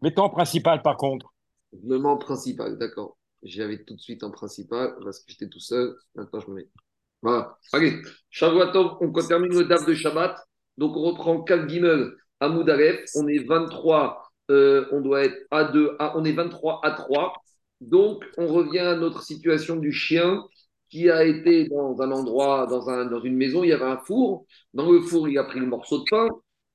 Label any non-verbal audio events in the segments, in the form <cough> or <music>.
Mettons principal par contre. Je me mets en principal, d'accord. J'avais tout de suite en principal parce que j'étais tout seul. Maintenant, je me mets. Voilà. Allez, Shavuatov, on termine le DAF de Shabbat. Donc, on reprend 4 Gimel à Moudaref. On est 23, euh, on doit être à 2, on est 23 à 3. Donc, on revient à notre situation du chien qui a été dans un endroit, dans, un, dans une maison, il y avait un four. Dans le four, il a pris le morceau de pain.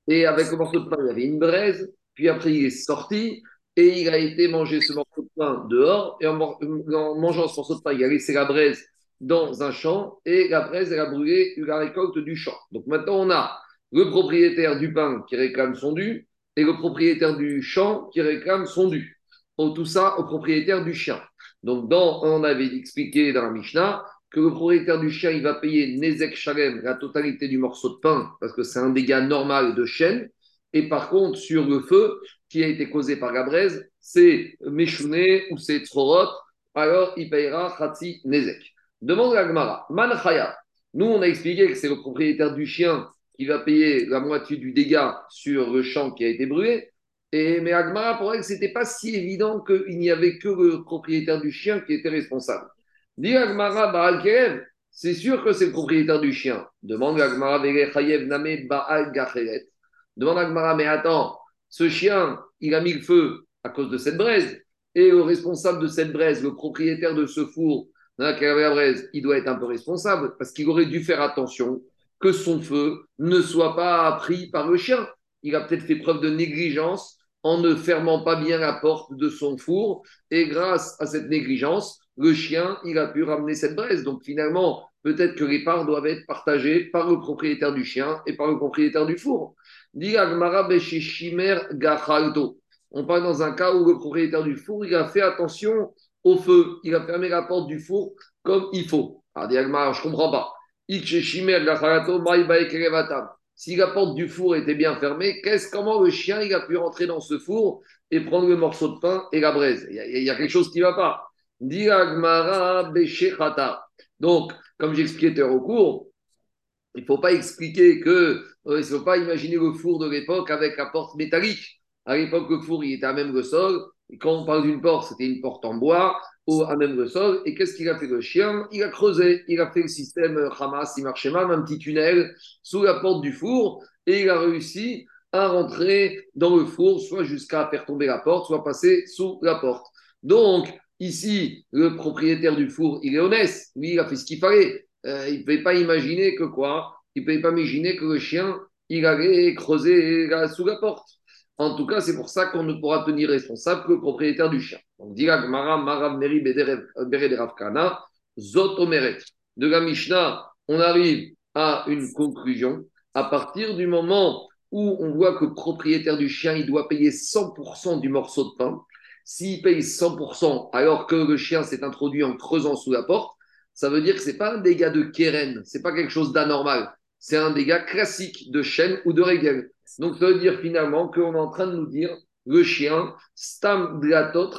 Et avec le morceau de pain, il y avait une braise. Puis après, il est sorti et il a été manger ce morceau de pain dehors. Et en, mangeant ce morceau de pain, il a laissé la braise dans un champ et la braise, elle a brûlé la récolte du champ. Donc maintenant, on a le propriétaire du pain qui réclame son dû et le propriétaire du champ qui réclame son dû. Tout ça au propriétaire du chien. Donc, dans, on avait expliqué dans la Mishnah que le propriétaire du chien, il va payer Nezek Shalem, la totalité du morceau de pain, parce que c'est un dégât normal de chêne. Et par contre, sur le feu qui a été causé par la braise, c'est Meshouné ou c'est Tzorot, alors il payera Khatsi Nezek. Demande à Gmara, Nous, on a expliqué que c'est le propriétaire du chien qui va payer la moitié du dégât sur le champ qui a été brûlé. Et, mais Agmara, pour elle, ce n'était pas si évident qu'il n'y avait que le propriétaire du chien qui était responsable. Dit Agmara, Baal c'est sûr que c'est le propriétaire du chien. Demande Agmara, Name Baal Gacheret. Demande Agmara, mais attends, ce chien, il a mis le feu à cause de cette braise. Et le responsable de cette braise, le propriétaire de ce four dans avait la braise, il doit être un peu responsable parce qu'il aurait dû faire attention que son feu ne soit pas pris par le chien. Il a peut-être fait preuve de négligence en ne fermant pas bien la porte de son four. Et grâce à cette négligence, le chien, il a pu ramener cette braise. Donc finalement, peut-être que les parts doivent être partagées par le propriétaire du chien et par le propriétaire du four. On parle dans un cas où le propriétaire du four, il a fait attention au feu. Il a fermé la porte du four comme il faut. Alors, je ne comprends pas. Si la porte du four était bien fermée, qu'est-ce, comment le chien il a pu rentrer dans ce four et prendre le morceau de pain et la braise? Il y, a, quelque chose qui ne va pas. Donc, comme j'expliquais au cours, il ne faut pas expliquer que, euh, il ne faut pas imaginer le four de l'époque avec la porte métallique. À l'époque, le four, il était à même le sol. Et quand on parle d'une porte, c'était une porte en bois à même le sol. Et qu'est-ce qu'il a fait le chien? Il a creusé, il a fait le système euh, Hamas, même, un petit tunnel sous la porte du four et il a réussi à rentrer dans le four, soit jusqu'à faire tomber la porte, soit passer sous la porte. Donc, ici, le propriétaire du four, il est honnête, lui, il a fait ce qu'il fallait. Euh, il ne pouvait pas imaginer que quoi? Il ne pas imaginer que le chien, il allait creuser sous la porte. En tout cas, c'est pour ça qu'on ne pourra tenir responsable que le propriétaire du chien. Donc, dit Marav Meri Beredravkana, Zotomeret. De la Mishnah, on arrive à une conclusion. À partir du moment où on voit que le propriétaire du chien, il doit payer 100% du morceau de pain, s'il paye 100% alors que le chien s'est introduit en creusant sous la porte, ça veut dire que ce n'est pas un dégât de keren, ce n'est pas quelque chose d'anormal. C'est un dégât classique de chêne ou de régel. Donc, ça veut dire finalement qu'on est en train de nous dire le chien, stam glatot,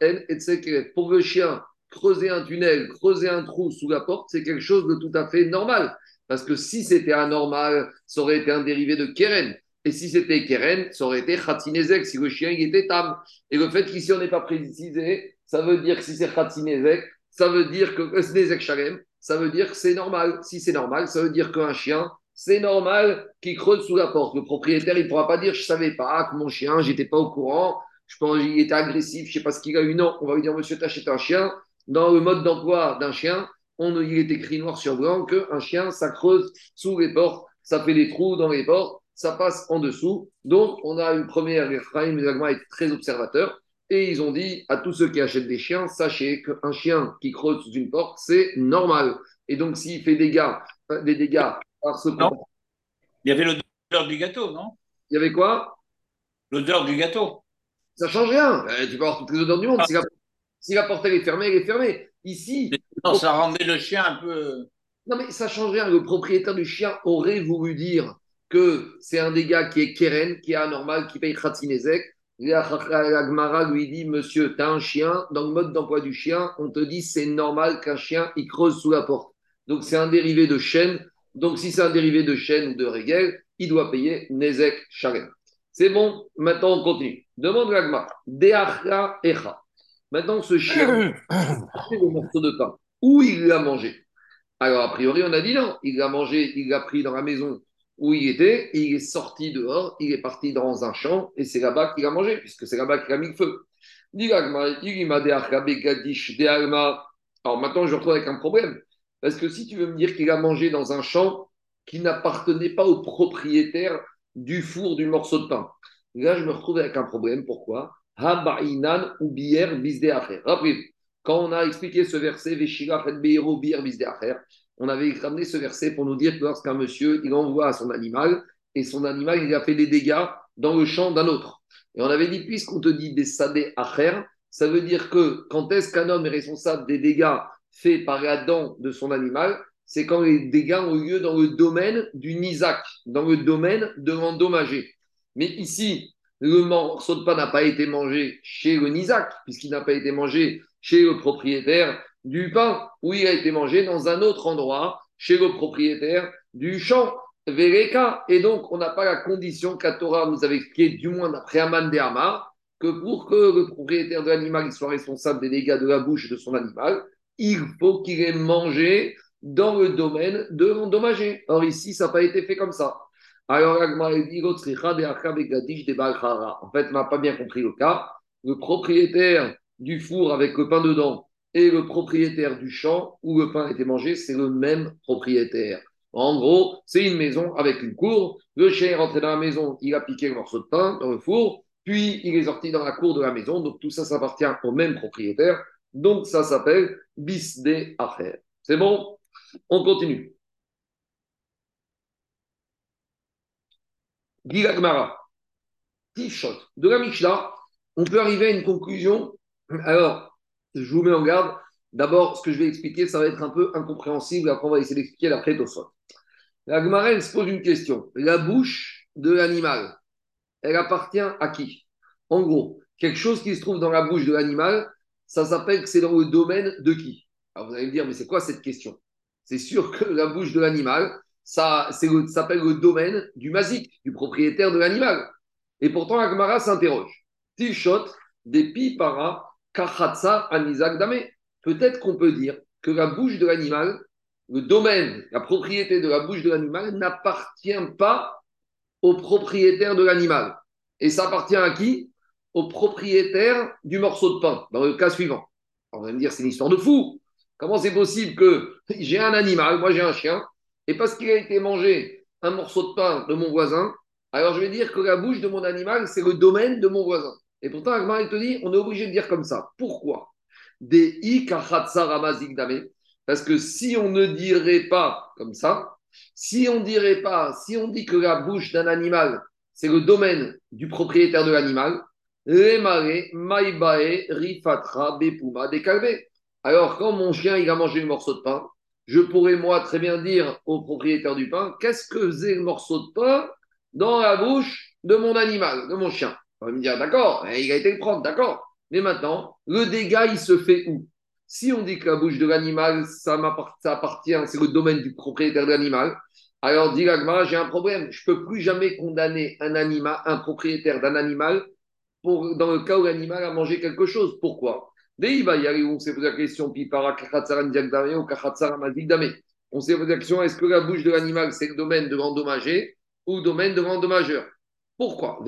etc. Pour le chien, creuser un tunnel, creuser un trou sous la porte, c'est quelque chose de tout à fait normal. Parce que si c'était anormal, ça aurait été un dérivé de Keren. Et si c'était Keren, ça aurait été Khatinezek, si le chien il était tam. Et le fait qu'ici on n'est pas précisé, ça veut dire que si c'est Khatinezek, ça veut dire que Shalem, ça veut dire que c'est normal. Si c'est normal, ça veut dire qu'un chien, c'est normal qu'il creuse sous la porte. Le propriétaire, il ne pourra pas dire Je ne savais pas que mon chien, j'étais pas au courant, je pense qu'il était agressif, je ne sais pas ce qu'il a eu. Non, on va lui dire Monsieur, t'achètes un chien. Dans le mode d'emploi d'un chien, on, il est écrit noir sur blanc qu'un chien, ça creuse sous les portes, ça fait des trous dans les portes, ça passe en dessous. Donc, on a une première, Ephraim est très observateur. Et ils ont dit à tous ceux qui achètent des chiens, sachez qu'un chien qui creuse sous une porte, c'est normal. Et donc, s'il fait des dégâts, euh, des dégâts non. Il y avait l'odeur du gâteau, non? Il y avait quoi? L'odeur du gâteau. Ça change rien. Eh, tu peux avoir toutes les odeurs du monde. Si, la, porte est fermée, elle est fermée. Ici. Non, ça rendait le chien un peu. Non, mais ça change rien. Le propriétaire du chien aurait voulu dire que c'est un dégât qui est keren, qui est anormal, qui paye khatinezek. La Gmara lui dit Monsieur, tu as un chien, dans le mode d'emploi du chien, on te dit c'est normal qu'un chien il creuse sous la porte. Donc c'est un dérivé de chêne donc, si c'est un dérivé de chêne ou de régel, il doit payer Nezek Shalem. C'est bon, maintenant on continue. Demande l'agma. Deachra echa. Maintenant, ce chien, <coughs> le morceau de pain, où il l'a mangé? Alors, a priori, on a dit non. Il l'a mangé, il l'a pris dans la maison où il était, il est sorti dehors, il est parti dans un champ, et c'est là-bas qu'il a mangé, puisque c'est là-bas qu'il a mis le feu. Alors maintenant, je me retrouve avec un problème. Parce que si tu veux me dire qu'il a mangé dans un champ qui n'appartenait pas au propriétaire du four du morceau de pain, là, je me retrouve avec un problème. Pourquoi? Ou bier Rappelez-vous, quand on a expliqué ce verset, on avait ramené ce verset pour nous dire que lorsqu'un monsieur, il envoie son animal, et son animal, il a fait des dégâts dans le champ d'un autre. Et on avait dit, puisqu'on te dit des sadé acher, ça veut dire que quand est-ce qu'un homme est responsable des dégâts faits par la dent de son animal? C'est quand les dégâts ont eu lieu dans le domaine du Nizak, dans le domaine de l'endommagé. Mais ici, le morceau de pain n'a pas été mangé chez le Nizak, puisqu'il n'a pas été mangé chez le propriétaire du pain, où il a été mangé dans un autre endroit, chez le propriétaire du champ. Et donc, on n'a pas la condition qu'à Torah nous avait expliqué, du moins d'après Aman de Hamar, que pour que le propriétaire de l'animal soit responsable des dégâts de la bouche de son animal, il faut qu'il ait mangé dans le domaine de l'endommagé. Or, ici, ça n'a pas été fait comme ça. Alors, en fait, on n'a pas bien compris le cas. Le propriétaire du four avec le pain dedans et le propriétaire du champ où le pain été mangé, c'est le même propriétaire. En gros, c'est une maison avec une cour. Le chien est rentré dans la maison, il a piqué le morceau de pain dans le four, puis il est sorti dans la cour de la maison. Donc tout ça, ça appartient au même propriétaire. Donc ça s'appelle bisde affaire. C'est bon? On continue. Gilagmara. De la Mishnah, on peut arriver à une conclusion. Alors, je vous mets en garde. D'abord, ce que je vais expliquer, ça va être un peu incompréhensible. Après, on va essayer d'expliquer l'après sol. La Gemara, se pose une question. La bouche de l'animal, elle appartient à qui? En gros, quelque chose qui se trouve dans la bouche de l'animal, ça s'appelle que c'est dans le domaine de qui? Vous allez me dire, mais c'est quoi cette question? C'est sûr que la bouche de l'animal, ça, s'appelle le domaine du mazik, du propriétaire de l'animal. Et pourtant, la Gemara s'interroge. Tishot, des pipara, anizak dame. Peut-être qu'on peut dire que la bouche de l'animal, le domaine, la propriété de la bouche de l'animal n'appartient pas au propriétaire de l'animal. Et ça appartient à qui? Au propriétaire du morceau de pain, dans le cas suivant. On va me dire, c'est une histoire de fou. Comment c'est possible que <laughs> j'ai un animal, moi j'ai un chien, et parce qu'il a été mangé un morceau de pain de mon voisin, alors je vais dire que la bouche de mon animal, c'est le domaine de mon voisin. Et pourtant, Agmar, te dit, on est obligé de dire comme ça. Pourquoi? Des parce que si on ne dirait pas comme ça, si on dirait pas, si on dit que la bouche d'un animal, c'est le domaine du propriétaire de l'animal, rifatra, bepuma, Alors, quand mon chien il a mangé le morceau de pain, je pourrais moi très bien dire au propriétaire du pain, qu'est-ce que faisait le morceau de pain dans la bouche de mon animal, de mon chien? On va me dire, d'accord, il a été le prendre, d'accord. Mais maintenant, le dégât, il se fait où? Si on dit que la bouche de l'animal, ça, appartient, c'est le domaine du propriétaire de l'animal, alors dit j'ai un problème. Je ne peux plus jamais condamner un un propriétaire d'un animal pour, dans le cas où l'animal a mangé quelque chose. Pourquoi? On s'est posé la question, on s'est posé la question, est-ce que la bouche de l'animal, c'est le domaine de l'endommagé ou le domaine de l'endommageur? Pourquoi?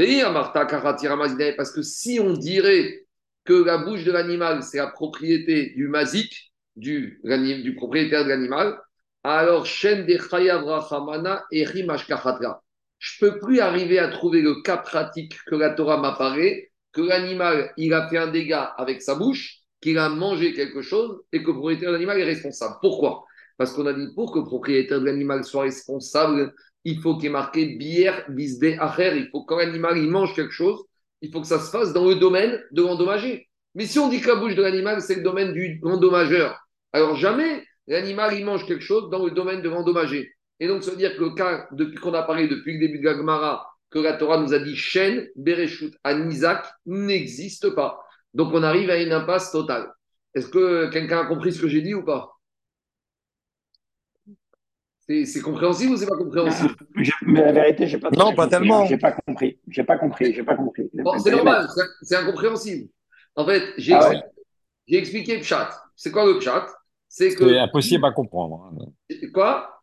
Parce que si on dirait que la bouche de l'animal, c'est la propriété du mazik, du, propriétaire de l'animal, alors Shen de et Je peux plus arriver à trouver le cas pratique que la Torah m'apparaît, que l'animal, il a fait un dégât avec sa bouche, qu'il a mangé quelque chose et que le propriétaire de l'animal est responsable. Pourquoi? Parce qu'on a dit pour que le propriétaire de l'animal soit responsable, il faut qu'il ait marqué bière, bisdé, acher. Il faut que l'animal il mange quelque chose, il faut que ça se fasse dans le domaine de l'endommagé. Mais si on dit que la bouche de l'animal, c'est le domaine du l'endommageur, alors jamais l'animal, il mange quelque chose dans le domaine de l'endommagé. Et donc, ça veut dire que le cas, depuis qu'on a parlé depuis le début de Gagmara, que la Torah nous a dit Shen, Bereshut, Anizak, n'existe pas. Donc, on arrive à une impasse totale. Est-ce que quelqu'un a compris ce que j'ai dit ou pas? C'est compréhensible ou c'est pas compréhensible? Mais la vérité, j'ai pas Non, pas tellement. J'ai pas compris. J'ai pas compris. J'ai pas compris. c'est normal, c'est incompréhensible. En fait, j'ai ah expliqué, le chat. C'est quoi le chat? C'est que. C'est impossible à comprendre. Quoi?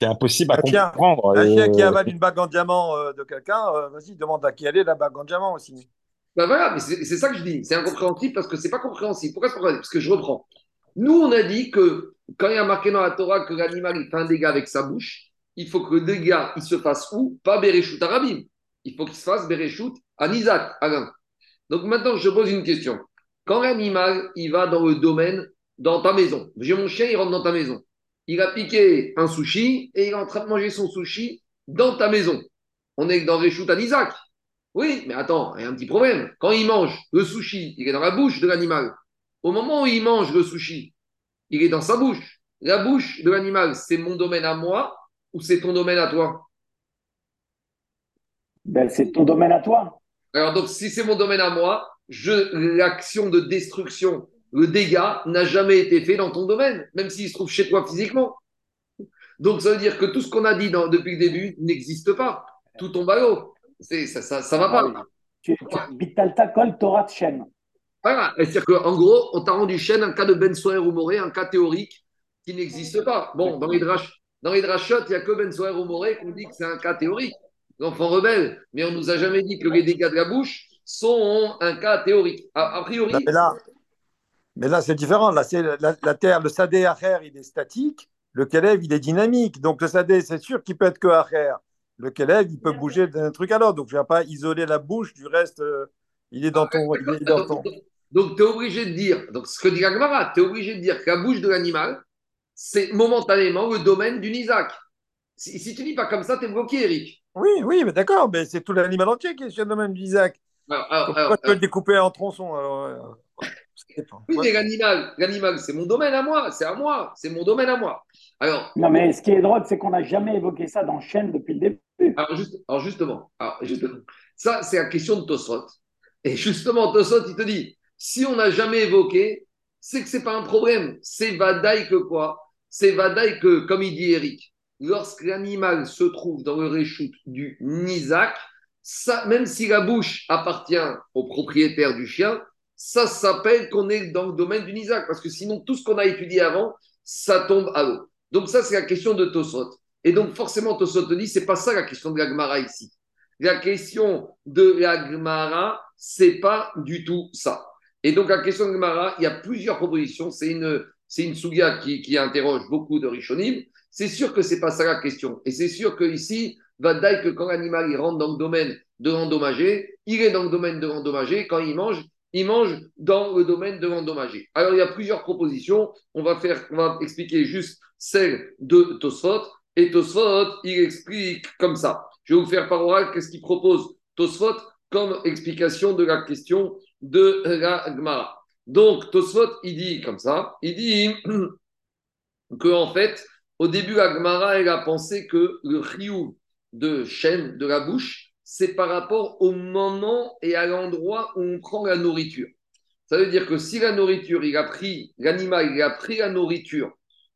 C'est impossible à comprendre. Un chien qui avale une bague en diamant euh, de quelqu'un, euh, vas-y, demande à qui elle est la bague en diamant aussi. Ben voilà, mais c'est ça que je dis. C'est incompréhensible parce que c'est pas compréhensible. Pourquoi c'est compréhensible? Parce que je reprends. Nous, on a dit que quand il y a marqué dans la Torah que l'animal fait un dégât avec sa bouche, il faut que le dégât il se fasse où? Pas Bereshut Arabim. Il faut qu'il se fasse Bereshut Anizak, Alain. Donc maintenant, je pose une question. Quand l'animal, il va dans le domaine, dans ta maison, j'ai mon chien, il rentre dans ta maison. Il a piqué un sushi et il est en train de manger son sushi dans ta maison. On est dans Reshut Anizak. Oui, mais attends, il y a un petit problème. Quand il mange le sushi, il est dans la bouche de l'animal. Au moment où il mange le sushi, il est dans sa bouche. La bouche de l'animal, c'est mon domaine à moi ou c'est ton domaine à toi? Ben, C'est ton domaine à toi. Alors, donc, si c'est mon domaine à moi, l'action de destruction, le dégât n'a jamais été fait dans ton domaine, même s'il se trouve chez toi physiquement. Donc, ça veut dire que tout ce qu'on a dit depuis le début n'existe pas. Tout tombe à l'eau. Ça, ça, ça va pas. Ah tu, kol Torah chaîne. Voilà. C'est-à-dire qu'en gros, on t'a rendu chaîne un cas de Ben Soer ou Moré, un cas théorique qui n'existe pas. Bon, dans les, drach, dans les il n'y a que Ben Soer ou Moré qu'on dit que c'est un cas théorique. L'enfant rebelle. Mais on ne nous a jamais dit que les dégâts de la bouche sont un cas théorique. A, priori. Mais là, mais là c'est différent. Là, c'est la, terre, le sadé acher, il est statique. Le Kelev, il est dynamique. Donc le sadé, c'est sûr qu'il peut être que acher le Kelev, il peut bouger d'un truc à l'autre. Donc, je ne vais pas isoler la bouche du reste. Euh, il est dans ton. Donc, tu es obligé de dire, donc ce que dit Agmara, tu es obligé de dire que la bouche de l'animal, c'est momentanément le domaine du Isaac. Si, si tu dis pas comme ça, tu es bloqué, Eric. Oui, oui, mais d'accord, mais c'est tout l'animal entier qui est sur le domaine du Isaac. Pourquoi tu peux le découper en tronçons euh, Oui, mais l'animal, l'animal, c'est mon domaine à moi, c'est à moi, c'est mon domaine à moi. Alors, non, mais ce qui est drôle, c'est qu'on n'a jamais évoqué ça dans Chaîne depuis le début. Alors, justement, ça, c'est la question de Tosot. Et justement, Tosot, il te dit si on n'a jamais évoqué, c'est que ce n'est pas un problème. C'est Vadaï que quoi? C'est Vadaï que, comme il dit Eric, lorsque l'animal se trouve dans le réchoute du Nizak, ça, même si la bouche appartient au propriétaire du chien, ça s'appelle qu'on est dans le domaine du Nizak. Parce que sinon, tout ce qu'on a étudié avant, ça tombe à l'eau. Donc, ça, c'est la question de Tosot. Et donc, forcément, Tosot te dit, c'est pas ça la question de la Gemara ici. La question de la Gemara, c'est pas du tout ça. Et donc, la question de Gemara, il y a plusieurs propositions. C'est une, c'est une qui, qui, interroge beaucoup de Rishonim. C'est sûr que c'est pas ça la question. Et c'est sûr que ici, va dire que quand l'animal il rentre dans le domaine de l'endommagé, il est dans le domaine de l'endommagé. Quand il mange, il mange dans le domaine de l'endommagé. Alors, il y a plusieurs propositions. On va, faire, on va expliquer juste celle de Tosfot. Et Tosfot, il explique comme ça. Je vais vous faire par oral qu'est-ce qu'il propose Tosfot comme explication de la question de la Gemara. Donc, Tosfot, il dit comme ça, il dit <clears throat> que en fait, au début, la Gemara, elle a pensé que le riou de chaîne de la bouche, c'est par rapport au moment et à l'endroit où on prend la nourriture. Ça veut dire que si la nourriture, il a pris, l'animal, il a pris la nourriture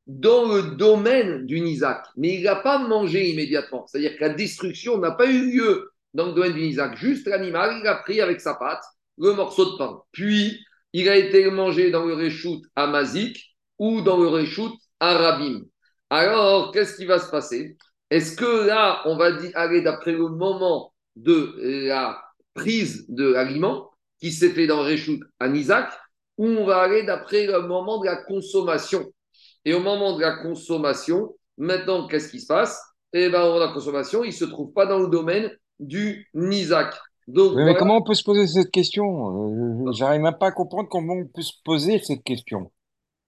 dans le domaine du Isaac, mais il n'a pas mangé immédiatement. C'est-à-dire que la destruction n'a pas eu lieu dans le domaine du Isaac. Juste l'animal, il a pris avec sa patte le morceau de pain. Puis, il a été mangé dans le réchoute à Mazik ou dans le réchoute à Rabim. Alors, qu'est-ce qui va se passer? Est-ce que là, on va aller d'après le moment de la prise de l'aliment qui s'est fait dans le réchoute à ou on va aller d'après le moment de la consommation? Et au moment de la consommation, maintenant, qu'est-ce qui se passe? Eh bien, au moment de la consommation, il ne se trouve pas dans le domaine du Nizak. Donc, mais, comment on peut se poser cette question? Euh, J'arrive même pas à comprendre comment on peut se poser cette question.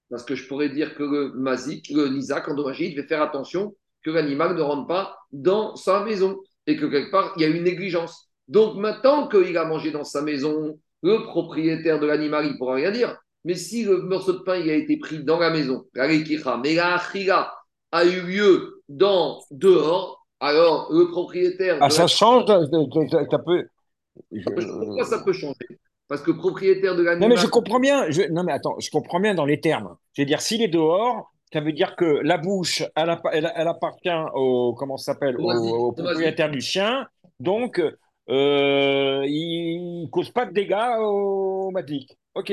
Parce que je pourrais dire que le Mazik, le Nizak endommagé, il devait faire attention que l'animal ne rentre pas dans sa maison et que quelque part, il y a une négligence. Donc maintenant qu'il a mangé dans sa maison, le propriétaire de l'animal, il ne pourra rien dire. Mais si le morceau de pain il a été pris dans la maison, la mais la achila a eu lieu dans dehors, alors le propriétaire. Ah, ça change ça peut... Pourquoi ça peut changer Parce que propriétaire de l'animal. Non, mais je comprends bien. Non, mais attends, je comprends bien dans les termes. Je veux dire, s'il est dehors, ça veut dire que la bouche, elle, appa- elle- elle appartient au, comment s'appelle, Au propriétaire du chien. Donc, euh, il ne cause pas de dégâts au Matic. Ok.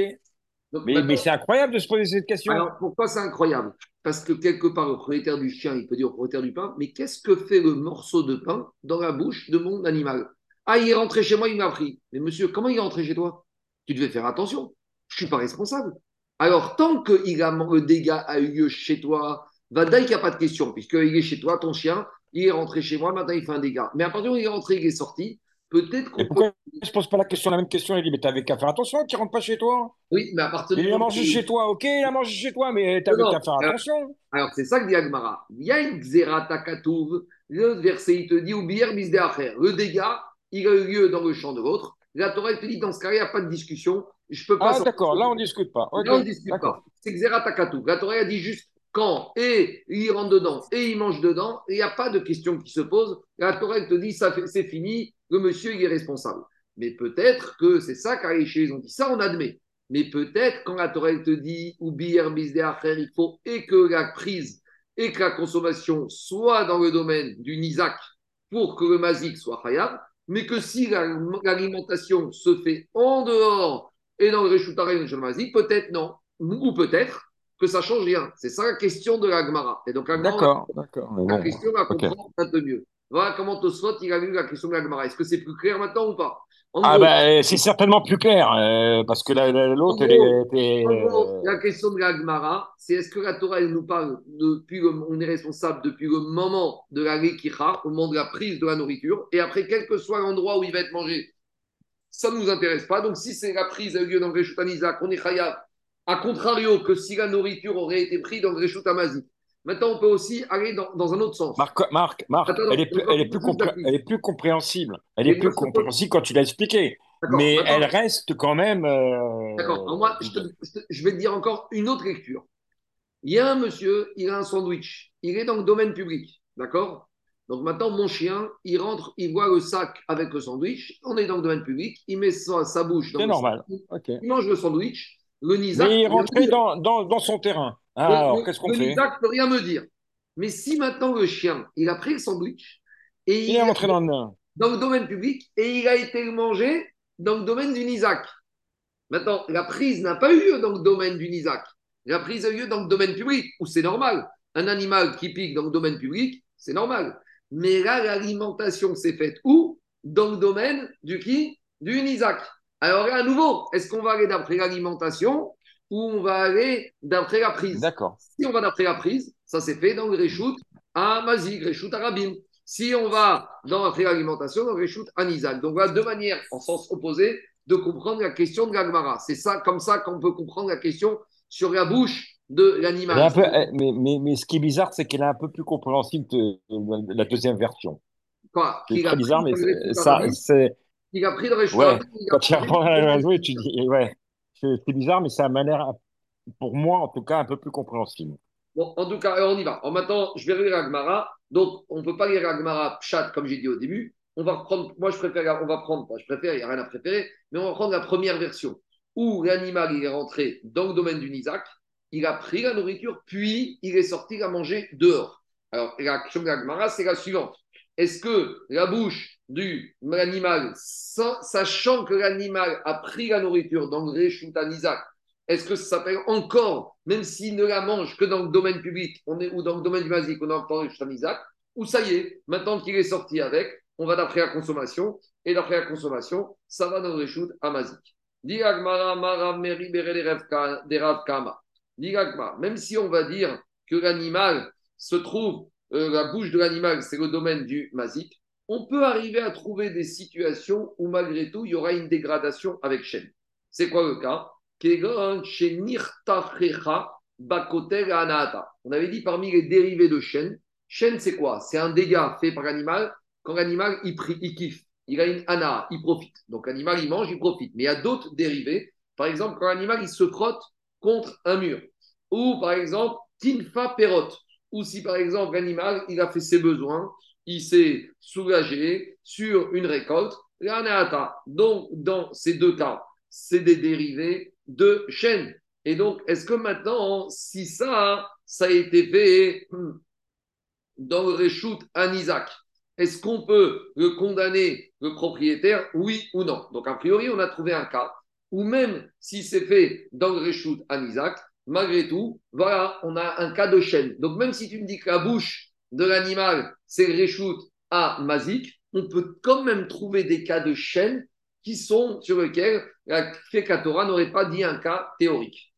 Donc, Mais, mais c'est incroyable de se poser cette question. Alors, pourquoi c'est incroyable? Parce que quelque part, le propriétaire du chien, il peut dire au propriétaire du pain, mais qu'est-ce que fait le morceau de pain dans la bouche de mon animal? Ah, il est rentré chez moi, il m'a pris. Mais monsieur, comment il est rentré chez toi? Tu devais faire attention. Je ne suis pas responsable. Alors, tant que il a, le dégât a eu lieu chez toi, Vadaï qu'il n'y a pas de question, puisqu'il est chez toi, ton chien, il est rentré chez moi, maintenant il fait un dégât. Mais à partir où il est rentré, il est sorti, peut-être qu'on peut. il ne se pose pas la question, la même question Il dit, mais t'avais qu'à faire attention, tu rentres pas chez toi. Oui, mais à partir du Il a moment mangé chez toi, ok, il a mangé chez toi, mais t'avais qu'à faire attention. Alors, c'est ça que dit Agmara. Il y a une xerata katouv. Le verset, il te dit, ou bière. Le dégât, il a eu lieu dans le champ de l'autre. La Torah, elle te dit, dans ce cas-là, il n'y a pas de discussion. Je peux pas. Ah, d'accord, là, on ne discute pas. Là, on ne discute pas. C'est xerata katouv. La Torah, elle dit juste quand et il rentre dedans et il mange dedans. Il n'y a pas de question qui se pose. La Torah, elle te dit, ça c'est fini. Le monsieur, il est responsable. Mais peut-être que c'est ça car ils ont dit ça, on admet. Mais peut-être quand la Torah elle te dit ou bière il faut et que la prise et que la consommation soit dans le domaine du Nizak pour que le Mazik soit khayab, mais que si la- l'alimentation se fait en dehors et dans le de Mazik, peut-être non, ou peut-être que ça change rien. C'est ça la question de la Gemara. Et donc la D'accord, d'accord. la bon, question va ok. comprendre un peu mieux. Voilà comment Tosfot il a vu la question de la Gemara. Est-ce que c'est plus clair maintenant ou pas? Ah gros, ben, c'est certainement plus clair, euh, parce que la- la- l'autre, euh, la question de la Gemara, c'est est-ce que la Torah, elle nous parle depuis le, on est responsable depuis le moment de la Lekicha, au moment de la prise de la nourriture, et après, quel que soit l'endroit où il va être mangé, ça ne nous intéresse pas. Donc, si c'est la prise a eu lieu dans le Reshut Anizak, on est chayav, à contrario que si la nourriture aurait été prise dans le Reshut Amazi. Maintenant, on peut aussi aller dans, dans un autre sens. Marc, Marc, Marc, Attends, elle, est plus, elle, est plus elle est compréhensible. Elle Mais est plus compréhensible quand tu l'as expliqué. Mais elle reste quand même... euh, D'accord. Moi, je, te- vais te dire encore une autre lecture. Il y a un monsieur, il a un sandwich. Il est dans le domaine public. D'accord? Donc maintenant, mon chien, il rentre, il voit le sac avec le sandwich. On est dans le domaine public. Il met sa, sa bouche dans C'est le normal. sac. Il mange le sandwich. Le Nizak. Mais il est rentré dans, dans, dans son terrain. Ah, Le- alors, qu'est-ce qu'on le fait Nizak peut rien me dire. Mais si maintenant le chien, il a pris le sandwich et Il est rentré dans le... dans le domaine public et il a été mangé dans le domaine du Nizak. Maintenant, la prise n'a pas eu lieu dans le domaine du Nizak. La prise a eu lieu dans le domaine public, où c'est normal. Un animal qui pique dans le domaine public, c'est normal. Mais là, l'alimentation s'est faite où? Dans le domaine du qui? Du Nizak. Alors là, à nouveau, est-ce qu'on va aller d'après l'alimentation ou on va aller d'après la prise D'accord. si on va d'après la prise, ça s'est fait dans le Réchout à Mazig, Réchout à Rabim. Si on va dans après l'alimentation, dans le Réchout à Nizak. Donc voilà deux manières, en sens opposé, de comprendre la question de l'Agmara. C'est ça, comme ça qu'on peut comprendre la question sur la bouche de l'animal. eh, mais, mais, mais ce qui est bizarre, c'est qu'elle est un peu plus compréhensible que la deuxième version. Quoi C'est très bizarre, mais ça, c'est... qu'il a pris le Ouais, il a quand tu reprends la jouer, tu dis, ouais, c'est bizarre, mais ça m'a l'air, pour moi en tout cas, un peu plus compréhensible. Bon, en tout cas, alors on y va. Alors maintenant, je vais lire l'Agmara. Donc, on ne peut pas lire l'Agmara chat, comme j'ai dit au début. On va prendre, moi je préfère, on va prendre, je préfère, il n'y a rien à préférer, mais on va prendre la première version où l'animal est rentré dans le domaine du Nizak, il a pris la nourriture, puis il est sorti, il a mangé dehors. Alors, la question de c'est la suivante. Est-ce que la bouche de l'animal, sa- sachant que l'animal a pris la nourriture dans le Réchouta Nizak, est-ce que ça s'appelle encore, même s'il ne la mange que dans le domaine public, ou dans le domaine du Mazik, on est encore Réchouta Nizak, ou ça y est, maintenant qu'il est sorti avec, on va d'après la consommation, et d'après la consommation, ça va dans le Réchout à Mazik. Dit Agmara, Mara, Meri, Bere, des Rav Ka- des Rav Kama. Dit Agmara, même si on va dire que l'animal se trouve, euh, la bouche de l'animal, c'est le domaine du Mazik, on peut arriver à trouver des situations où malgré tout, il y aura une dégradation avec Shem. C'est quoi le cas? On avait dit parmi les dérivés de Shen, Shen c'est quoi? C'est un dégât fait par l'animal quand l'animal il kiffe, il a une ana, il profite. Donc l'animal il mange, il profite. Mais il y a d'autres dérivés. Par exemple, quand l'animal il se frotte contre un mur. Ou par exemple, tinfa perot. Ou si par exemple l'animal il a fait ses besoins, il s'est soulagé sur une récolte. Donc dans ces deux cas, c'est des dérivés de chêne. Et donc, est-ce que maintenant, si ça, ça a été fait <clears throat> dans le Réchout à Isaac. Est-ce qu'on peut le condamner, le propriétaire, oui ou non? Donc, a priori, on a trouvé un cas où même si c'est fait dans le Réchout à Isaac, malgré tout, voilà, on a un cas de chaîne. Donc, même si tu me dis que la bouche de l'animal, c'est le Réchout à Mazik, on peut quand même trouver des cas de chaîne qui sont sur lesquels la Kekatora n'aurait pas dit un cas théorique.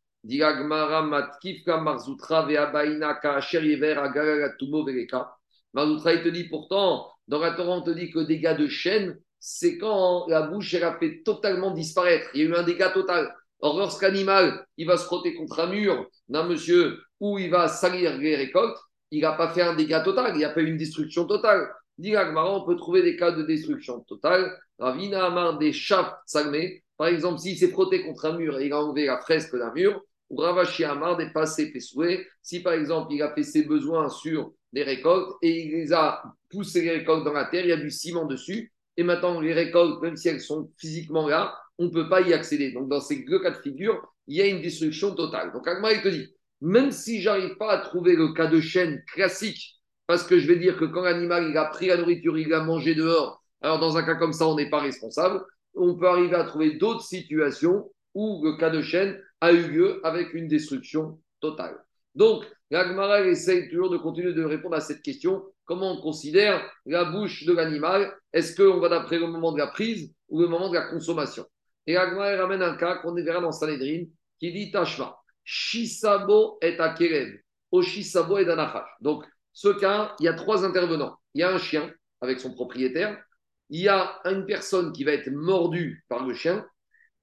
Marzoutra, il te dit pourtant, dans la Torah, on te dit que dégâts de chaîne, c'est quand la bouche, elle a fait totalement disparaître. Il y a eu un dégât total. Or, lorsqu'un animal, il va se frotter contre un mur d'un monsieur ou il va salir les récoltes, il n'a pas fait un dégât total, il n'y a pas eu une destruction totale. Dit on peut trouver des cas de destruction totale. Ravina Amar des chats salmés. Par exemple, s'il s'est frotté contre un mur et il a enlevé la fresque d'un mur, ou Ravashi Amar des passés souhait. Si par exemple, il a fait ses besoins sur des récoltes et il les a poussé les récoltes dans la terre, il y a du ciment dessus. Et maintenant, les récoltes, même si elles sont physiquement là, on ne peut pas y accéder. Donc, dans ces deux cas de figure, il y a une destruction totale. Donc, Agma, il te dit, même si j'arrive pas à trouver le cas de chaîne classique parce que je vais dire que quand l'animal a pris la nourriture, il a mangé dehors, alors dans un cas comme ça, on n'est pas responsable. On peut arriver à trouver d'autres situations où le cas de chaîne a eu lieu avec une destruction totale. Donc, l'Agmara essaye toujours de continuer de répondre à cette question. Comment on considère la bouche de l'animal? Est-ce qu'on va d'après le moment de la prise ou le moment de la consommation? Et l'Agmara ramène un cas qu'on verra dans Sanhedrin qui dit Tashma, Shisabo est à Kerev, O Shisabo est à Donc, ce cas, il y a trois intervenants. Il y a un chien avec son propriétaire, il y a une personne qui va être mordue par le chien,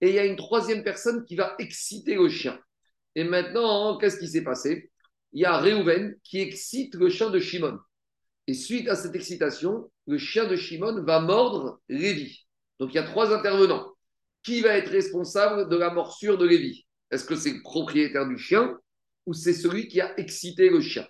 et il y a une troisième personne qui va exciter le chien. Et maintenant, qu'est-ce qui s'est passé? Il y a Réhouven qui excite le chien de Shimon. Et suite à cette excitation, le chien de Shimon va mordre Lévi. Donc il y a trois intervenants. Qui va être responsable de la morsure de Lévi? Est-ce que c'est le propriétaire du chien ou c'est celui qui a excité le chien?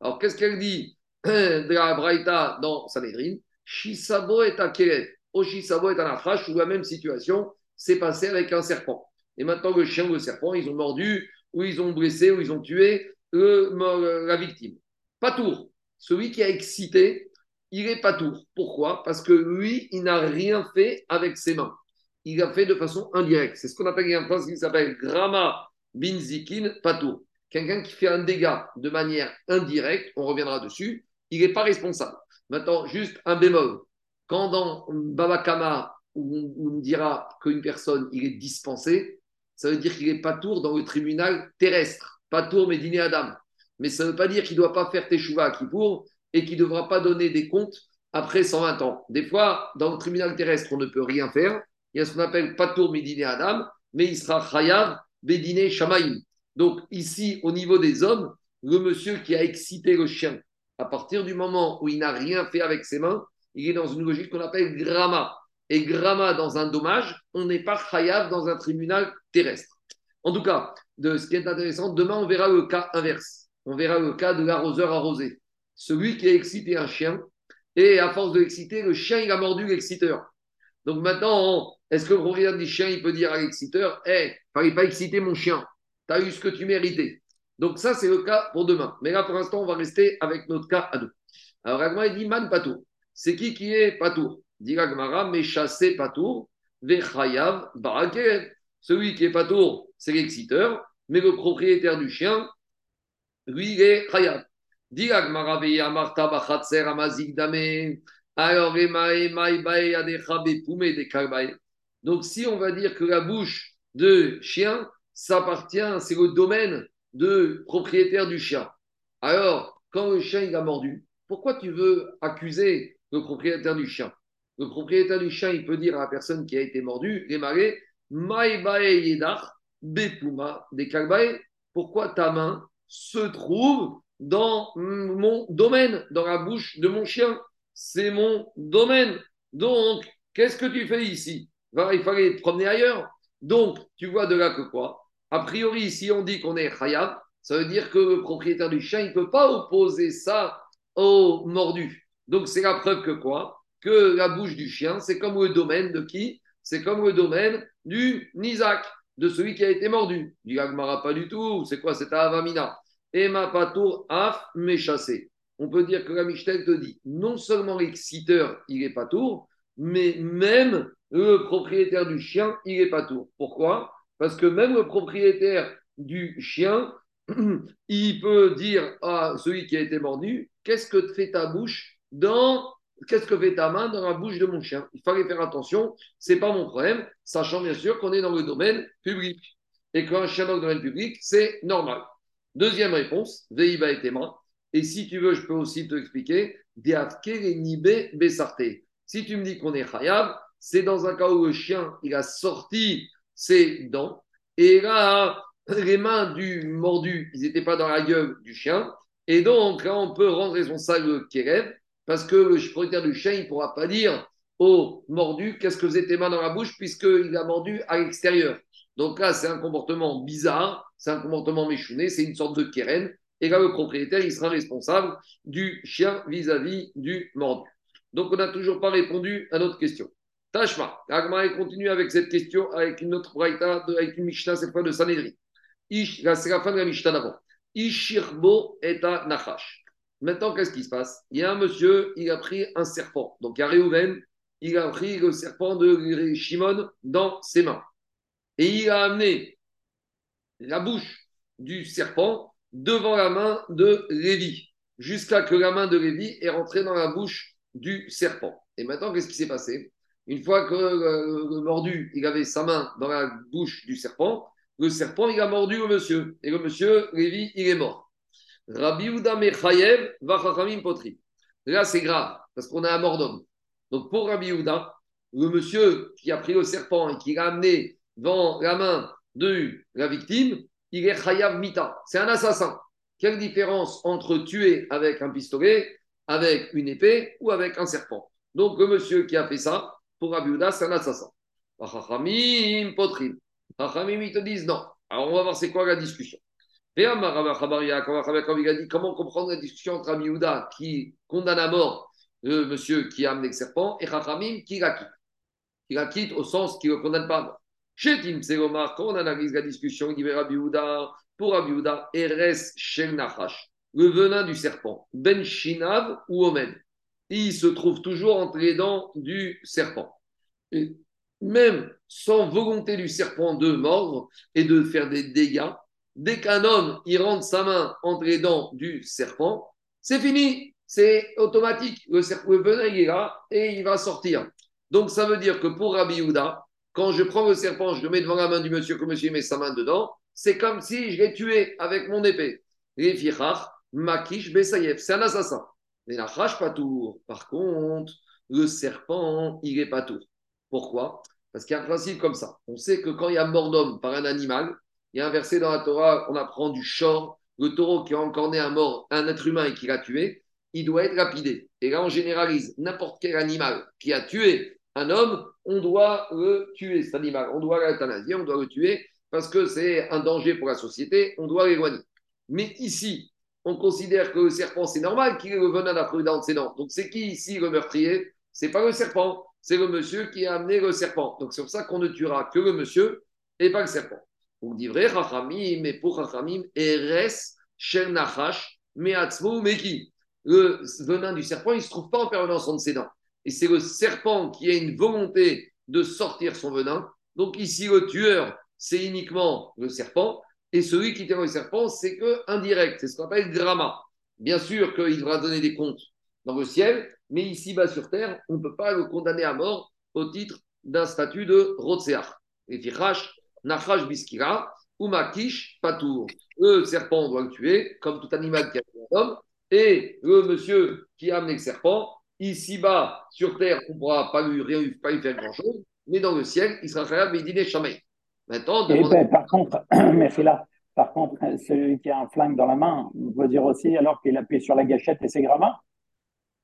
Alors, qu'est-ce qu'elle dit? <clears throat> De la Braïta dans Sanhedrin Shisabo est à Kéret. Au Shisabo est à la où la même situation s'est passée avec un serpent. Et maintenant, le chien ou le serpent, ils ont mordu, ou ils ont blessé, ou ils ont tué la victime. Patour, celui qui a excité, il est patour. Pourquoi? Parce que lui, il n'a rien fait avec ses mains. Il a fait de façon indirecte. C'est ce qu'on appelle France qui s'appelle Grama Binzikin Patour quelqu'un qui fait un dégât de manière indirecte, on reviendra dessus, il n'est pas responsable. Maintenant, juste un bémol. Quand dans Babakama, on, dira qu'une personne, il est dispensé, ça veut dire qu'il n'est pas tour dans le tribunal terrestre, pas tour mais dîner Adam. Mais ça ne veut pas dire qu'il ne doit pas faire teshuva à Kippour et qu'il ne devra pas donner des comptes après 120 ans. Des fois, dans le tribunal terrestre, on ne peut rien faire. Il y a ce qu'on appelle Patour Médiné Adam, mais il sera Chayav Bédiné Shamaïm. Donc ici, au niveau des hommes, le monsieur qui a excité le chien, à partir du moment où il n'a rien fait avec ses mains, il est dans une logique qu'on appelle gramma. Et gramma dans un dommage, on n'est pas chayav dans un tribunal terrestre. En tout cas, de ce qui est intéressant, demain on verra le cas inverse. On verra le cas de l'arroseur arrosé. Celui qui a excité un chien, et à force de l'exciter, le chien il a mordu l'exciteur. Donc maintenant, est-ce que le propriétaire du chien il peut dire à l'exciteur, hé, hey, fallait pas exciter mon chien tu as eu ce que tu méritais. Donc ça, c'est le cas pour demain. Mais là, pour l'instant, on va rester avec notre cas à deux. Alors, Agma, il dit Man Patour. C'est qui qui est Patour? Dit Agmara, mais chassé Patour, Vechayav Barakev. Celui qui est Patour, c'est l'exciteur, mais le propriétaire du chien, lui, il est Chayav. Dit Agmara, Marta Bachatser Amazik Dame. Alors, donc, si on va dire que la bouche de chien, ça appartient, c'est le domaine de propriétaire du chien. Alors, quand le chien il a mordu, pourquoi tu veux accuser le propriétaire du chien? Le propriétaire du chien, il peut dire à la personne qui a été mordue, démarrer, bepuma pourquoi ta main se trouve dans mon domaine, dans la bouche de mon chien? C'est mon domaine. Donc, qu'est-ce que tu fais ici? Il fallait promener ailleurs. Donc, tu vois de là que quoi? A priori, si on dit qu'on est khayab, ça veut dire que le propriétaire du chien, il ne peut pas opposer ça au mordu. Donc, c'est la preuve que quoi? Que la bouche du chien, c'est comme le domaine de qui? C'est comme le domaine du Nizak, de celui qui a été mordu. Du Agmara, pas du tout. C'est quoi C'est Avamina? Emma Patour, Af. On peut dire que la Mishnah te dit non seulement l'exciteur, il est pas tour, mais même le propriétaire du chien, il est pas tour. Pourquoi? Parce que même le propriétaire du chien, <clears throat> il peut dire à celui qui a été mordu Qu'est-ce que fait ta bouche dans. Qu'est-ce que ta main dans la bouche de mon chien? Il fallait faire attention, c'est pas mon problème, sachant bien sûr qu'on est dans le domaine public et qu'un chien dans le domaine public, c'est normal. Deuxième réponse, Veiba et Tema. Et si tu veux, je peux aussi te expliquer, Si tu me dis qu'on est Khayab, c'est dans un cas où le chien, il a sorti ses dents, et là, les mains du mordu, ils n'étaient pas dans la gueule du chien, et donc là, on peut rendre responsable le Kérev, parce que le propriétaire du chien, il ne pourra pas dire au mordu qu'est-ce que faisait tes mains dans la bouche, puisqu'il a mordu à l'extérieur. Donc là, c'est un comportement bizarre, c'est un comportement méchouné, c'est une sorte de keren. Et là, le propriétaire, il sera responsable du chien vis-à-vis du mordu. Donc, on n'a toujours pas répondu à notre question. Tashma, Agma continue avec cette question, avec une autre braïta, avec une Mishnah, cette fois de Sanhedrin. C'est la fin de la Mishnah d'avant. Ishirbo et Nachash. Maintenant, qu'est-ce qui se passe? Il y a un monsieur, il a pris un serpent. Donc, il y a il a pris le serpent de Shimon dans ses mains. Et il a amené la bouche du serpent devant la main de Lévi, jusqu'à que la main de Lévi est rentrée dans la bouche du serpent. Et maintenant, qu'est-ce qui s'est passé? Une fois que le, mordu, il avait sa main dans la bouche du serpent, le serpent, a mordu le monsieur. Et le monsieur, il est mort. Rabbi Uda Mechayev Vachachamim Potri. Là, c'est grave, parce qu'on a un mort d'homme. Donc, pour Rabbi Uda, le monsieur qui a pris le serpent et qui l'a amené dans la main de la victime, il est Chayav Mita. C'est un assassin. Quelle différence entre tuer avec un pistolet, avec une épée ou avec un serpent? Donc, le monsieur qui a fait ça, pour Abiouda, c'est un assassin. Chachamim Potrim. Chachamim, ils te disent non. Alors, on va voir c'est quoi la discussion. Comment comprendre la discussion entre Abiouda qui condamne à mort le monsieur qui a amené le serpent et Chachamim qui la quitte Qui la quitte au sens qu'il ne le condamne pas à mort. Chez Tim Segomar, quand on analyse la discussion, il dit Rabbi pour Rabbi Eres Shel Nachash, le venin du serpent, Ben Shinav ou Omed? Il se trouve toujours entre les dents du serpent. Même sans volonté du serpent de mordre et de faire des dégâts, dès qu'un homme il rentre sa main entre les dents du serpent, c'est fini, c'est automatique. Le, le venin est là et il va sortir. Donc ça veut dire que pour Rabbi Yehuda, quand je prends le serpent, je le mets devant la main du monsieur, que monsieur met sa main dedans, c'est comme si je l'ai tué avec mon épée. Makish, Besayev, c'est un assassin. Mais la pas tour. Par contre, le serpent, il est pas tour. Pourquoi? Parce qu'il y a un principe comme ça. On sait que quand il y a mort d'homme par un animal, il y a un verset dans la Torah, on apprend du short, le taureau qui a encore né un mort, un être humain et qui l'a tué, il doit être lapidé. Et là, on généralise n'importe quel animal qui a tué un homme, on doit le tuer, cet animal. On doit l'euthanasier, on doit le tuer parce que c'est un danger pour la société, on doit l'éloigner. Mais ici, on considère que le serpent, c'est normal qu'il ait le venin ses dents. Donc c'est qui ici le meurtrier? C'est pas le serpent, c'est le monsieur qui a amené le serpent. Donc c'est pour ça qu'on ne tuera que le monsieur et pas le serpent. On dit vrai, Chachamim, mais pour Chachamim, Eres, Shel Nachash, Meatzmo, Meki. Le venin du serpent, il ne se trouve pas en permanence entre ses dents et c'est le serpent qui a une volonté de sortir son venin. Donc ici, le tueur, c'est uniquement le serpent, et celui qui le serpent, c'est que indirect, c'est ce qu'on appelle drama. Bien sûr qu'il devra donner des comptes dans le ciel, mais ici-bas sur terre, on ne peut pas le condamner à mort au titre d'un statut de Rotseach. Et Fichash, Nachash Biskira, ou Makish Patour. Le serpent, on doit le tuer, comme tout animal qui a tué un homme, et le monsieur qui a amené le serpent, Ici-bas, sur terre, on ne pourra pas lui, pas lui faire grand-chose, mais dans le ciel, il sera capable de dîner jamais. Maintenant, ben, par contre, <clears throat> mais c'est là. Par contre, <laughs> celui qui a un flingue dans la main, on peut dire aussi alors qu'il appuie sur la gâchette et c'est gravats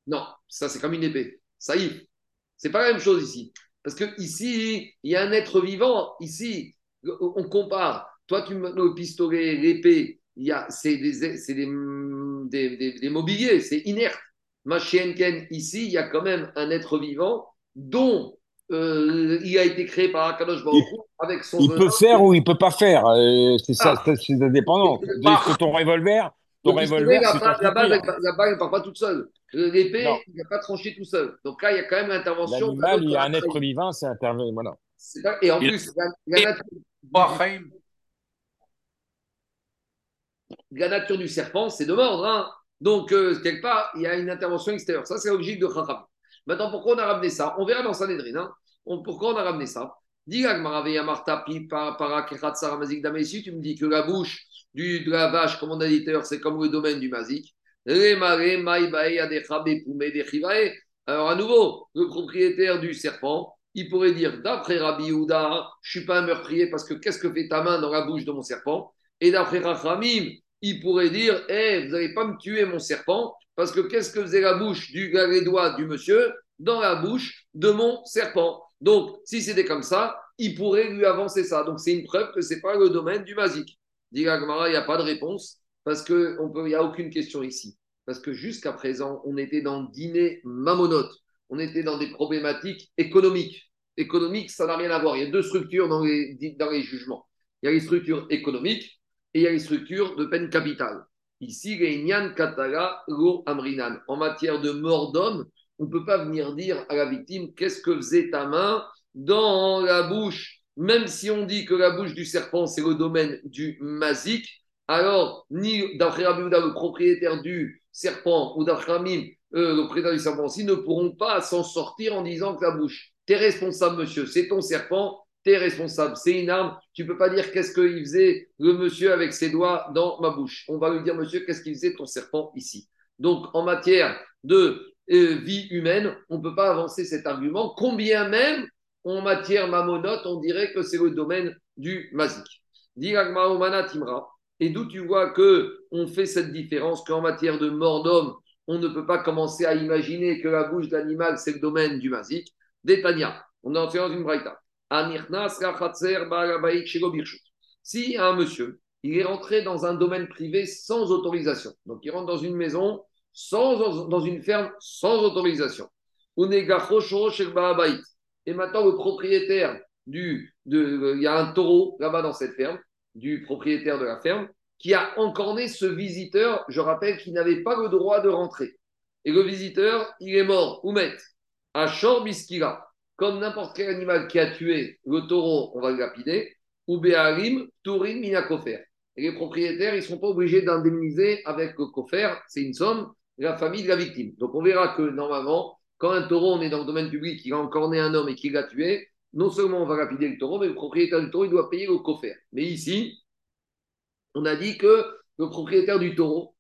Non, ça c'est comme une épée. Ça y est. C'est pas la même chose ici. Parce que ici, il y a un être vivant. Ici, on compare. Toi, tu mets le pistolet, l'épée, c'est des, des, des, des, mobiliers, c'est inerte. Machienken, ici, il y a quand même un être vivant dont euh, il a été créé par Akadosh Baruch Hu avec son Il peut faire ou il peut pas faire. euh, c'est ça, Ah. ça, c'est indépendant. Parce ton revolver, ton Donc, revolver, la, la balle, la balle, ne part pas toute seule. L'épée, il n'a pas tranché tout seul. Donc là, il y a quand même l'intervention. L'animal, il y a un être vivant, c'est intervenu. Voilà. Pas- Et en Il- plus, la, la Et- nature, Enfin, la nature du serpent, c'est de mordre. hein. Donc, euh, quelque part, il y a une intervention extérieure. Ça, c'est la logique de Chacham. Maintenant, pourquoi on a ramené ça? On verra dans Sanhedrin. Hein. Pourquoi on a ramené ça? Dis Marta tu me dis que la bouche du, de la vache, comme on a dit c'est comme le domaine du mazik. Alors, à nouveau, le propriétaire du serpent, il pourrait dire d'après Rabbi Yehuda, je ne suis pas un meurtrier parce que qu'est-ce que fait ta main dans la bouche de mon serpent? Et d'après Rachamim, il pourrait dire Eh, vous n'allez pas me tuer mon serpent parce que qu'est-ce que faisait la bouche du doigts du monsieur dans la bouche de mon serpent Donc, si c'était comme ça, il pourrait lui avancer ça. Donc, c'est une preuve que ce n'est pas le domaine du mazik. Dit la Gemara, il n'y a pas de réponse parce qu'il n'y a aucune question ici. Parce que jusqu'à présent, on était dans le dîner mamonote. On était dans des problématiques économiques. Économiques, ça n'a rien à voir. Il y a deux structures dans les, dans les jugements. Il y a les structures économiques et il y a les structures de peine capitale. Ici, Nyan Katara Lo Amrinan. En matière de mort d'homme, on ne peut pas venir dire à la victime qu'est-ce que faisait ta main dans la bouche? Même si on dit que la bouche du serpent, c'est le domaine du mazik, alors, ni d'après le propriétaire du serpent, ou d'après euh, le propriétaire du serpent aussi, ne pourront pas s'en sortir en disant que la bouche, t'es responsable, monsieur, c'est ton serpent, responsable, c'est une arme, tu peux pas dire qu'est-ce qu'il faisait le monsieur avec ses doigts dans ma bouche. On va lui dire, monsieur, qu'est-ce qu'il faisait ton serpent ici. Donc, en matière de euh, vie humaine, on ne peut pas avancer cet argument, combien même en matière mamonote, on dirait que c'est le domaine du mazik. Et d'où tu vois que on fait cette différence qu'en matière de mort d'homme, on ne peut pas commencer à imaginer que la bouche d'animal, c'est le domaine du mazik. Détania, on est entré dans une braïta. Si un monsieur, il est rentré dans un domaine privé sans autorisation, donc il rentre dans une maison, sans, dans une ferme sans autorisation, et maintenant le propriétaire du, de, il y a un taureau là-bas dans cette ferme, du propriétaire de la ferme, qui a encorné ce visiteur, je rappelle qu'il n'avait pas le droit de rentrer. Et le visiteur, il est mort, Oumet, à Shorbiskira, comme n'importe quel animal qui a tué le taureau, on va le lapider, ou Béharim, Tourin, Minakofer. Et les propriétaires, ils ne sont pas obligés d'indemniser avec le kofer, c'est une somme, la famille de la victime. Donc on verra que normalement, quand un taureau, on est dans le domaine public, il a encorné un homme et qu'il l'a tué, non seulement on va lapider le taureau, mais le propriétaire du taureau, il doit payer le kofer. Mais ici, on a dit que le propriétaire du taureau,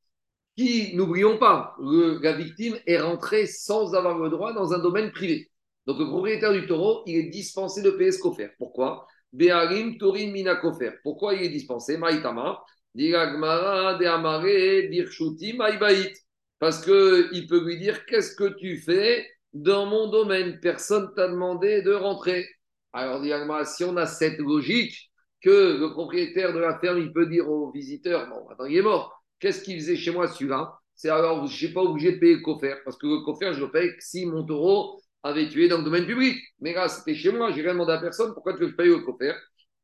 qui, n'oublions pas, la victime est rentrée sans avoir le droit dans un domaine privé. Donc le propriétaire du taureau, il est dispensé de payer ce kofer. Pourquoi? Beharim Turim Mina. Pourquoi il est dispensé? Maïtama Diragmara de Amare Birshuti Maïbaït. Parce qu'il peut lui dire Qu'est-ce que tu fais dans mon domaine? Personne t'a demandé de rentrer. Alors, Diragmara, si on a cette logique, que le propriétaire de la ferme, il peut dire aux visiteurs, bon, attends, il est mort. Qu'est-ce qu'il faisait chez moi celui-là? C'est alors, je ne suis pas obligé de payer le coffre, parce que le coffre, je le paye si mon taureau avait tué dans le domaine public. Mais là, c'était chez moi, j'ai rien demandé à personne, pourquoi tu veux que je paye le coffre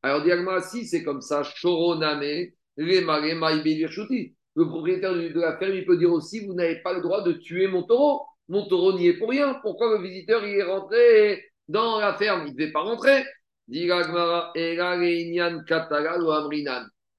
Alors, Diagma, si c'est comme ça, Remare, Maïbé, le propriétaire de la ferme, il peut dire aussi, vous n'avez pas le droit de tuer mon taureau. Mon taureau n'y est pour rien. Pourquoi le visiteur, il est rentré dans la ferme? Il ne devait pas rentrer.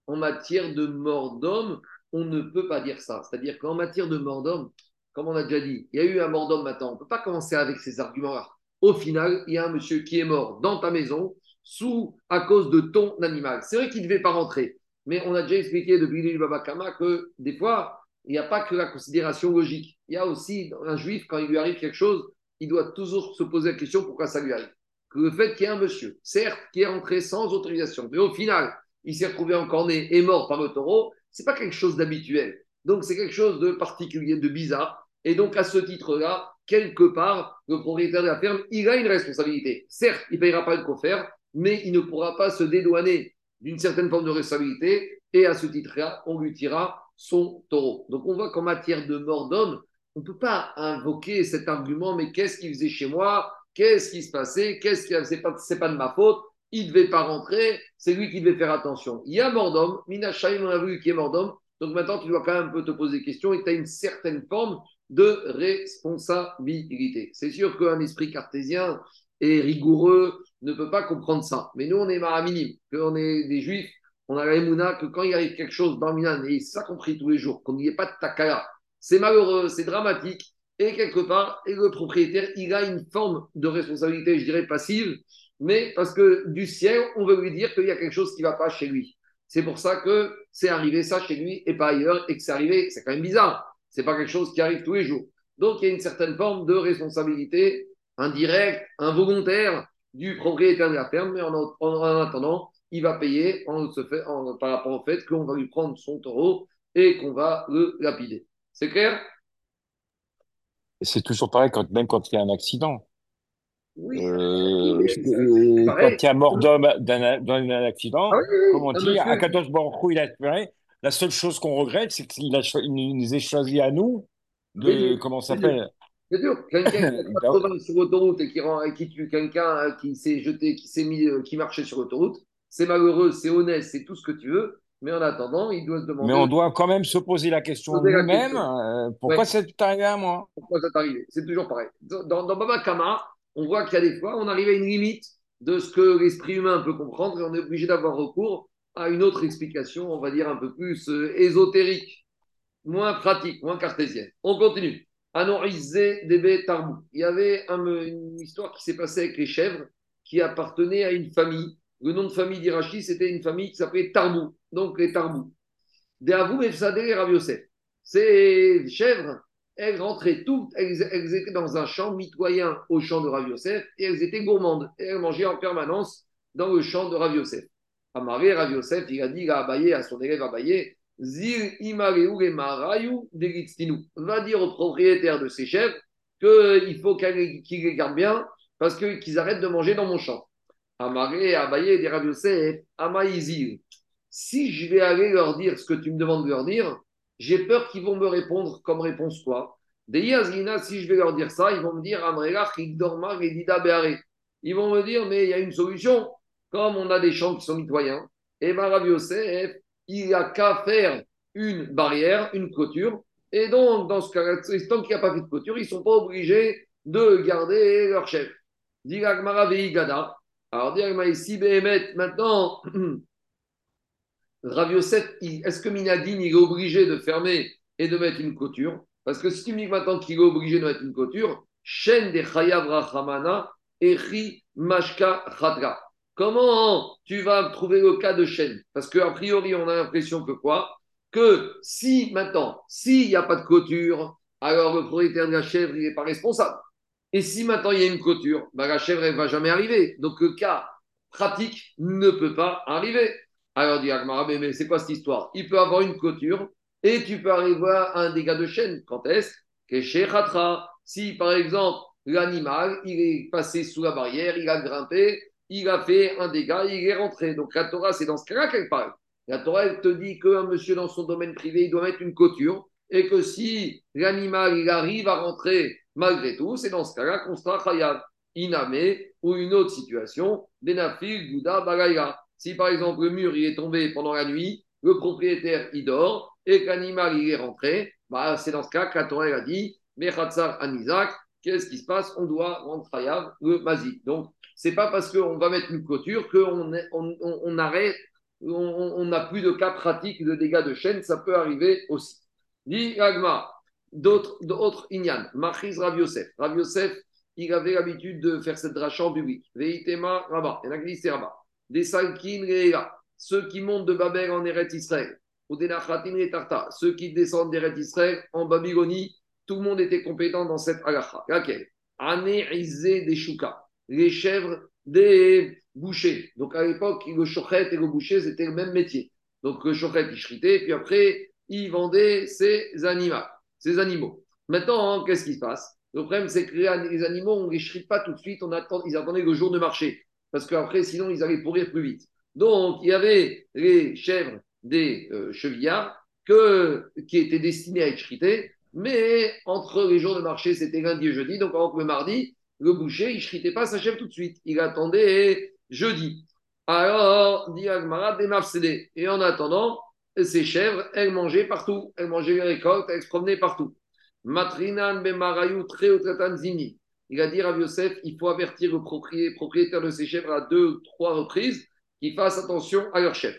En matière de mort d'homme, on ne peut pas dire ça. C'est-à-dire qu'en matière de mort d'homme, comme on a déjà dit, il y a eu un mort d'homme maintenant. On ne peut pas commencer avec ces arguments-là. Au final, il y a un monsieur qui est mort dans ta maison sous à cause de ton animal. C'est vrai qu'il ne devait pas rentrer, mais on a déjà expliqué depuis le Baba Kama que des fois, il n'y a pas que la considération logique. Il y a aussi un juif, quand il lui arrive quelque chose, il doit toujours se poser la question pourquoi ça lui arrive? Le fait qu'il y ait un monsieur, certes, qui est rentré sans autorisation, mais au final, il s'est retrouvé encorné et mort par le taureau, c'est pas quelque chose d'habituel. Donc, c'est quelque chose de particulier, de bizarre. Et donc, à ce titre-là, quelque part, le propriétaire de la ferme, il a une responsabilité. Certes, il ne payera pas le coffre, mais il ne pourra pas se dédouaner d'une certaine forme de responsabilité. Et à ce titre-là, on lui tirera son taureau. Donc, on voit qu'en matière de mort d'homme, on ne peut pas invoquer cet argument, mais qu'est-ce qu'il faisait chez moi? Qu'est-ce qui se passait? Qu'est-ce qui c'est pas, pas de ma faute. Il ne devait pas rentrer. C'est lui qui devait faire attention. Il y a mort d'homme. Mina on a vu qu'il y a mort d'homme. Donc maintenant, tu dois quand même un peu te poser des questions et tu as une certaine forme de responsabilité. C'est sûr qu'un esprit cartésien et rigoureux ne peut pas comprendre ça. Mais nous, on est maraminim, qu'on est des juifs, on a la émouna, que quand il arrive quelque chose dans Minan, et ça compris tous les jours, qu'on n'y ait pas de takala, c'est malheureux, c'est dramatique, et quelque part, et le propriétaire, il a une forme de responsabilité, je dirais passive, mais parce que du ciel, on veut lui dire qu'il y a quelque chose qui ne va pas chez lui. C'est pour ça que c'est arrivé ça chez lui et pas ailleurs, et que c'est arrivé, c'est quand même bizarre. C'est pas quelque chose qui arrive tous les jours. Donc il y a une certaine forme de responsabilité indirecte, involontaire du propriétaire de la ferme, mais en, attendant, il va payer en, par rapport au fait qu'on va lui prendre son taureau et qu'on va le lapider. C'est clair? C'est toujours pareil, quand, même quand il y a un accident. Oui. Euh, quand il y a mort d'homme dans un accident, ah comme on dit, à 14 Baruch il a espéré. La seule chose qu'on regrette, c'est qu'il nous ait choisi à nous de. comment ça s'appelle? C'est dur. Quelqu'un qui <laughs> sur l'autoroute et qui, qui tue quelqu'un qui s'est jeté, qui s'est mis, euh, qui marchait sur l'autoroute, c'est malheureux, c'est honnête, c'est tout ce que tu veux. Mais en attendant, il doit se demander. Mais on doit quand même se poser la question nous-mêmes euh, pourquoi c'est arrivé à moi? Pourquoi c'est arrivé? C'est toujours pareil. Dans, dans Baba Kama, on voit qu'il y a des fois, on arrive à une limite de ce que l'esprit humain peut comprendre et on est obligé d'avoir recours à une autre explication, on va dire un peu plus euh, ésotérique, moins pratique, moins cartésienne. On continue. Anorizé Debe Tarbou. Il y avait une histoire qui s'est passée avec les chèvres qui appartenaient à une famille. Le nom de famille d'Irachi, c'était une famille qui s'appelait Tarbou, donc les Tarbou. Deavou et Rav Ces chèvres, elles rentraient toutes, elles, étaient dans un champ mitoyen au champ de Rav et elles étaient gourmandes. Et elles mangeaient en permanence dans le champ de Rav Yosef. Amaré, Rav il a dit à Abaye, à son élève Abaye, Zir Va dire au propriétaire de ces chèvres qu'il faut qu'ils les gardent bien parce qu'ils arrêtent de manger dans mon champ. Amaré, Abaye, dit Rav Yosef, Amaïzir. Si je vais aller leur dire ce que tu me demandes de leur dire, j'ai peur qu'ils vont me répondre comme réponse quoi si je vais leur dire ça, ils vont me dire Ils vont me dire, mais il y a une solution. Comme on a des champs qui sont mitoyens, et Rav Yosef, il n'y a qu'à faire une barrière, une clôture. Et donc, dans ce cas-là, tant qu'il n'y a pas fait de clôture, ils ne sont pas obligés de garder leur chef. Diragmara Veigada. Alors, Diragmara ici, maintenant, <clears throat> Rav Yosef, est-ce que Minadine, il est obligé de fermer et de mettre une clôture? Parce que si tu me dis maintenant qu'il est obligé de mettre une clôture, chaîne des Chayav Rachamana, Eri Mashka Khadra. Comment tu vas trouver le cas de chaîne Parce qu'a priori, on a l'impression que quoi? Si maintenant, s'il n'y a pas de clôture, alors le propriétaire de la chèvre, il n'est pas responsable. Et si maintenant il y a une clôture, ben la chèvre, ne va jamais arriver. Donc le cas pratique ne peut pas arriver. Alors dit mais, c'est quoi cette histoire? Il peut avoir une clôture et tu peux arriver à un dégât de chaîne. Quand est-ce? Si par exemple l'animal, il est passé sous la barrière, il a grimpé, il a fait un dégât, il est rentré. Donc la Torah, c'est dans ce cas-là qu'elle parle. La Torah, elle te dit qu'un monsieur dans son domaine privé, il doit mettre une clôture et que si l'animal, il arrive à rentrer malgré tout, c'est dans ce cas-là qu'on sera khayab. Iname ou une autre situation, Benafil, Gouda, Bagaya. Si par exemple le mur il est tombé pendant la nuit, le propriétaire il dort et que l'animal il est rentré, bah, c'est dans ce cas que la Torah a dit Mechatzar Anizak, qu'est-ce qui se passe? On doit rendre khayab le mazik. Donc c'est pas parce qu'on va mettre une clôture qu'on on, on, arrête, on n'a plus de cas pratiques de dégâts de chaîne, ça peut arriver aussi. Dit Agma, d'autres Inyan, Machiz Rav Yosef. Rav Yosef, il avait l'habitude de faire cette dracha en public. Veitema a qui disent Rabba. Des Salkin ceux qui montent de Babel en Eretz Israël. Ou des Nachatin Tarta, ceux qui descendent d'Eretz Israël en Babylonie. Tout le monde était compétent dans cette halacha. Laquelle des Shuka les chèvres des bouchers. Donc à l'époque, le chochet et le boucher, c'était le même métier. Donc le chochet, il chritait, puis après, il vendait ses animaux. Animaux. Maintenant, hein, qu'est-ce qui se passe? Le problème, c'est que les animaux, on ne les chrite pas tout de suite, on ils attendaient le jour de marché. Parce qu'après, sinon, ils allaient pourrir plus vite. Donc, il y avait les chèvres des euh, chevillards qui étaient destinés à être chrités, mais entre les jours de marché, c'était lundi et jeudi. Donc, entre le mardi, le boucher, il ne shritait pas sa chèvre tout de suite. Il attendait jeudi. Alors, dit Agmara, des Et en attendant, ces chèvres, elles mangeaient partout. Elles mangeaient les récoltes, elles se promenaient partout. Matrinan Bemarayu Zini. Il a dit à Yosef, il faut avertir le propriétaire de ces chèvres à deux trois reprises qu'ils fassent attention à leur chef.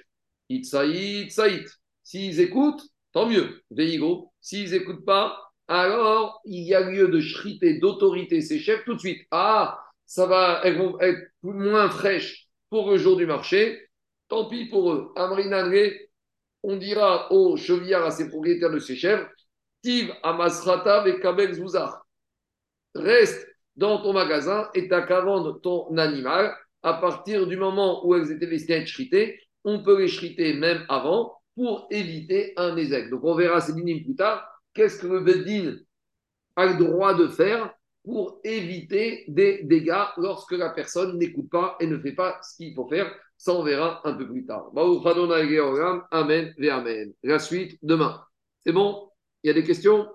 Itzaït, Itzaït. S'ils écoutent, tant mieux. Veigo. S'ils n'écoutent pas, alors il y a lieu de chriter, d'autorité ces chefs tout de suite. Ah, ça va, elles vont être moins fraîches pour le jour du marché. Tant pis pour eux. Amrinanre, on dira aux chevillards, à ses propriétaires de ces chèvres, Tiv Amasrata et Kabel Zouzar. Reste dans ton magasin et t'as qu'à ton animal. À partir du moment où elles étaient destinées à être chritées, on peut les chriter même avant pour éviter un ézec. Donc on verra ces lignes plus tard. Qu'est-ce que le Beddin a le droit de faire pour éviter des dégâts lorsque la personne n'écoute pas et ne fait pas ce qu'il faut faire? Ça, on verra un peu plus tard. Amen, Amen. La suite demain. C'est bon? Il y a des questions?